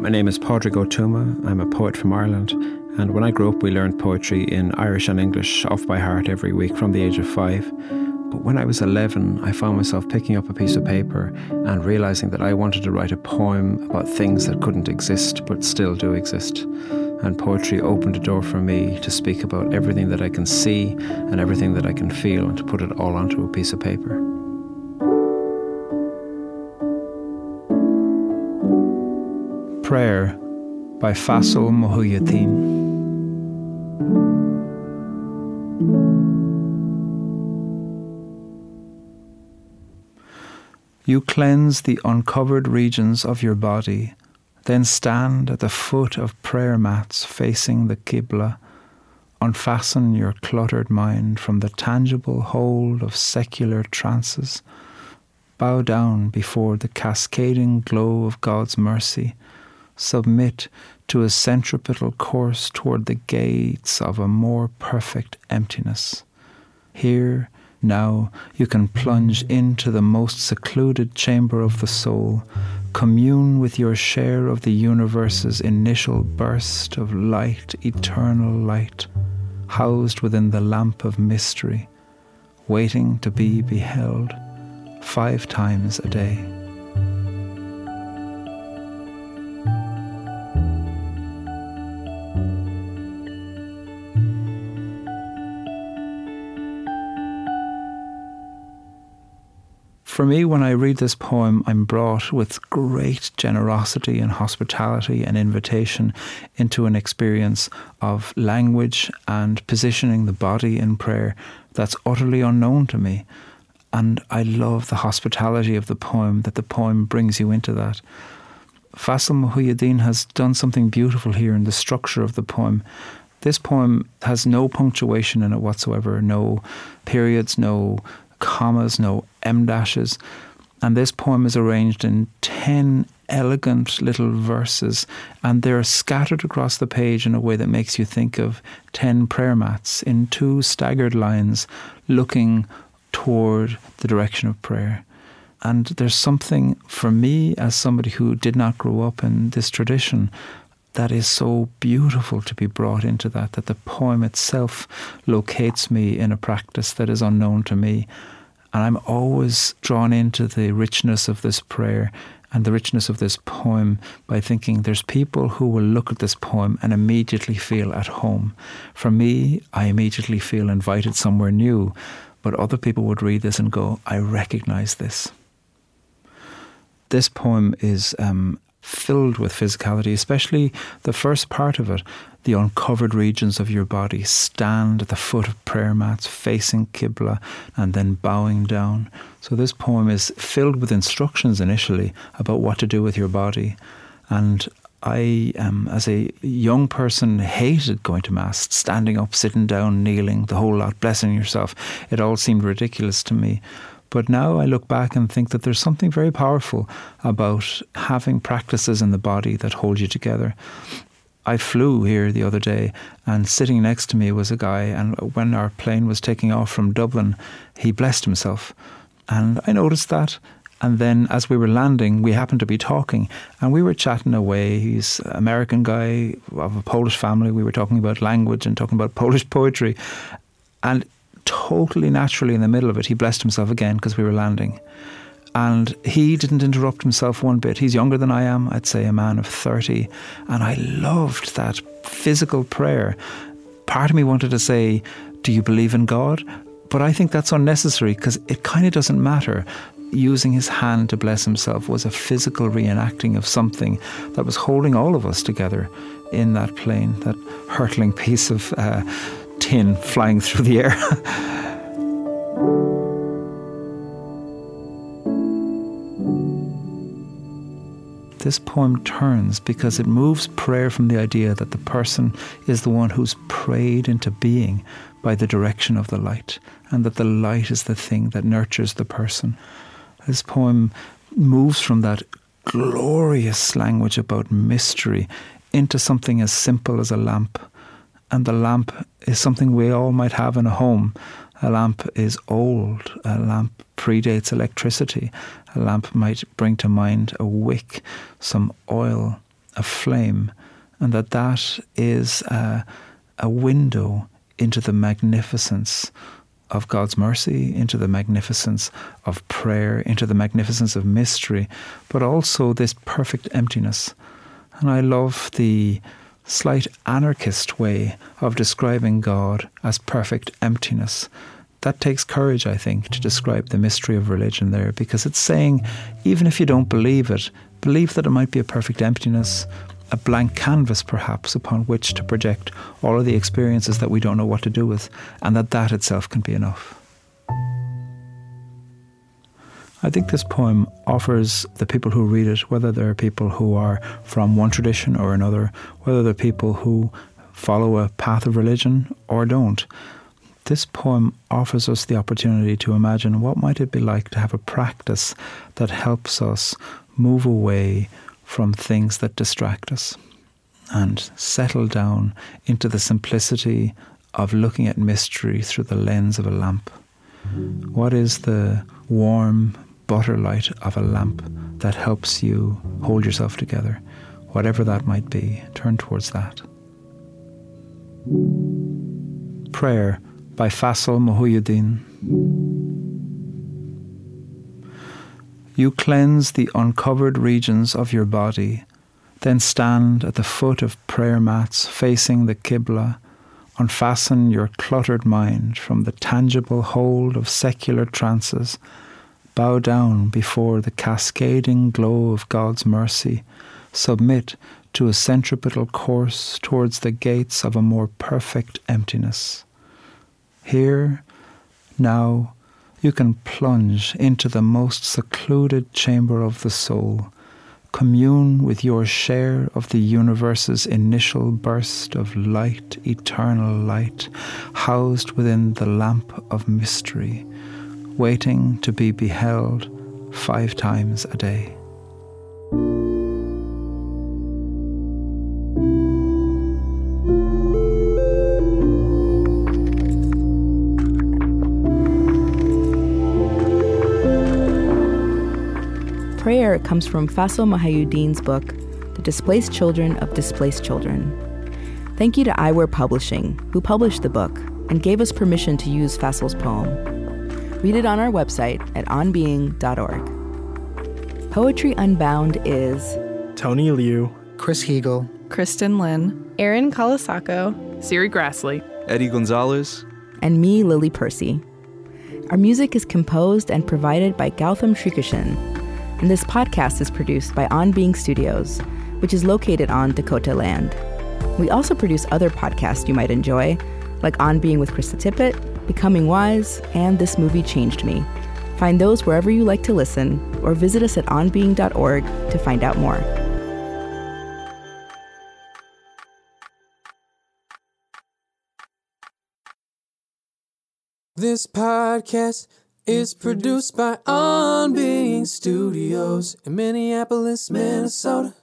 My name is Padraig Ó Tuama. I'm a poet from Ireland. And when I grew up, we learned poetry in Irish and English off by heart every week from the age of five. But when I was 11, I found myself picking up a piece of paper and realizing that I wanted to write a poem about things that couldn't exist but still do exist. And poetry opened a door for me to speak about everything that I can see and everything that I can feel and to put it all onto a piece of paper. Prayer by Faisal Mohyuddin. You cleanse the uncovered regions of your body, then stand at the foot of prayer mats facing the Qibla. Unfasten your cluttered mind from the tangible hold of secular trances. Bow down before the cascading glow of God's mercy. Submit to a centripetal course toward the gates of a more perfect emptiness. Here, now you can plunge into the most secluded chamber of the soul, commune with your share of the universe's initial burst of light, eternal light, housed within the lamp of mystery, waiting to be beheld five times a day. For me, when I read this poem, I'm brought with great generosity and hospitality and invitation into an experience of language and positioning the body in prayer that's utterly unknown to me. And I love the hospitality of the poem, that the poem brings you into that. Faisal Mohyuddin has done something beautiful here in the structure of the poem. This poem has no punctuation in it whatsoever, no periods, no commas, no em dashes. And this poem is arranged in 10 elegant little verses, and they're scattered across the page in a way that makes you think of 10 prayer mats in two staggered lines looking toward the direction of prayer. And there's something for me, as somebody who did not grow up in this tradition, that is so beautiful to be brought into that, that the poem itself locates me in a practice that is unknown to me. And I'm always drawn into the richness of this prayer and the richness of this poem by thinking there's people who will look at this poem and immediately feel at home. For me, I immediately feel invited somewhere new, but other people would read this and go, I recognize this. This poem is um, filled with physicality, especially the first part of it. The uncovered regions of your body stand at the foot of prayer mats, facing Qibla, and then bowing down. So, this poem is filled with instructions initially about what to do with your body. And I, um, as a young person, hated going to Mass, standing up, sitting down, kneeling, the whole lot, blessing yourself. It all seemed ridiculous to me. But now I look back and think that there's something very powerful about having practices in the body that hold you together. I flew here the other day, and sitting next to me was a guy. And when our plane was taking off from Dublin, he blessed himself. And I noticed that. And then as we were landing, we happened to be talking and we were chatting away. He's an American guy of a Polish family. We were talking about language and talking about Polish poetry. And totally naturally in the middle of it, he blessed himself again because we were landing. And he didn't interrupt himself one bit. He's younger than I am, I'd say a man of 30. And I loved that physical prayer. Part of me wanted to say, Do you believe in God? But I think that's unnecessary because it kind of doesn't matter. Using his hand to bless himself was a physical reenacting of something that was holding all of us together in that plane, that hurtling piece of uh, tin flying through the air. this poem turns because it moves prayer from the idea that the person is the one who's prayed into being by the direction of the light, and that the light is the thing that nurtures the person. This poem moves from that glorious language about mystery into something as simple as a lamp and the lamp is something we all might have in a home. A lamp is old. A lamp predates electricity. A lamp might bring to mind a wick, some oil, a flame, and that that is a, a window into the magnificence of God's mercy, into the magnificence of prayer, into the magnificence of mystery, but also this perfect emptiness. And I love the slight anarchist way of describing God as perfect emptiness. That takes courage, I think, to describe the mystery of religion there, because it's saying, even if you don't believe it, believe that it might be a perfect emptiness, a blank canvas perhaps upon which to project all of the experiences that we don't know what to do with, and that that itself can be enough. I think this poem offers the people who read it, whether they're people who are from one tradition or another, whether they're people who follow a path of religion or don't, this poem offers us the opportunity to imagine what might it be like to have a practice that helps us move away from things that distract us and settle down into the simplicity of looking at mystery through the lens of a lamp. What is the warm butter light of a lamp that helps you hold yourself together? Whatever that might be, turn towards that. Prayer by Faisal Mohyuddin. You cleanse the uncovered regions of your body, then stand at the foot of prayer mats facing the Qibla, unfasten your cluttered mind from the tangible hold of secular trances, bow down before the cascading glow of God's mercy, submit to a centripetal course towards the gates of a more perfect emptiness. Here, now, you can plunge into the most secluded chamber of the soul, commune with your share of the universe's initial burst of light, eternal light, housed within the lamp of mystery, waiting to be beheld five times a day. prayer comes from Faisal Mohyuddin's book, The Displaced Children of Displaced Children. Thank you to eyewear Publishing, who published the book and gave us permission to use Faisal's poem. Read it on our website at onbeing.org. Poetry Unbound is Tony Liu, Chris Heagle, Kristin Lin, Erin Colasacco, Serri Graslie, Eddie Gonzalez, and me, Lily Percy. Our music is composed and provided by Gautam Srikishan and this podcast is produced by On Being Studios, which is located on Dakota land. We also produce other podcasts you might enjoy, like On Being with Krista Tippett, Becoming Wise, and This Movie Changed Me. Find those wherever you like to listen, or visit us at onbeing.org to find out more. This podcast is produced by On Being Studios in Minneapolis, Minnesota.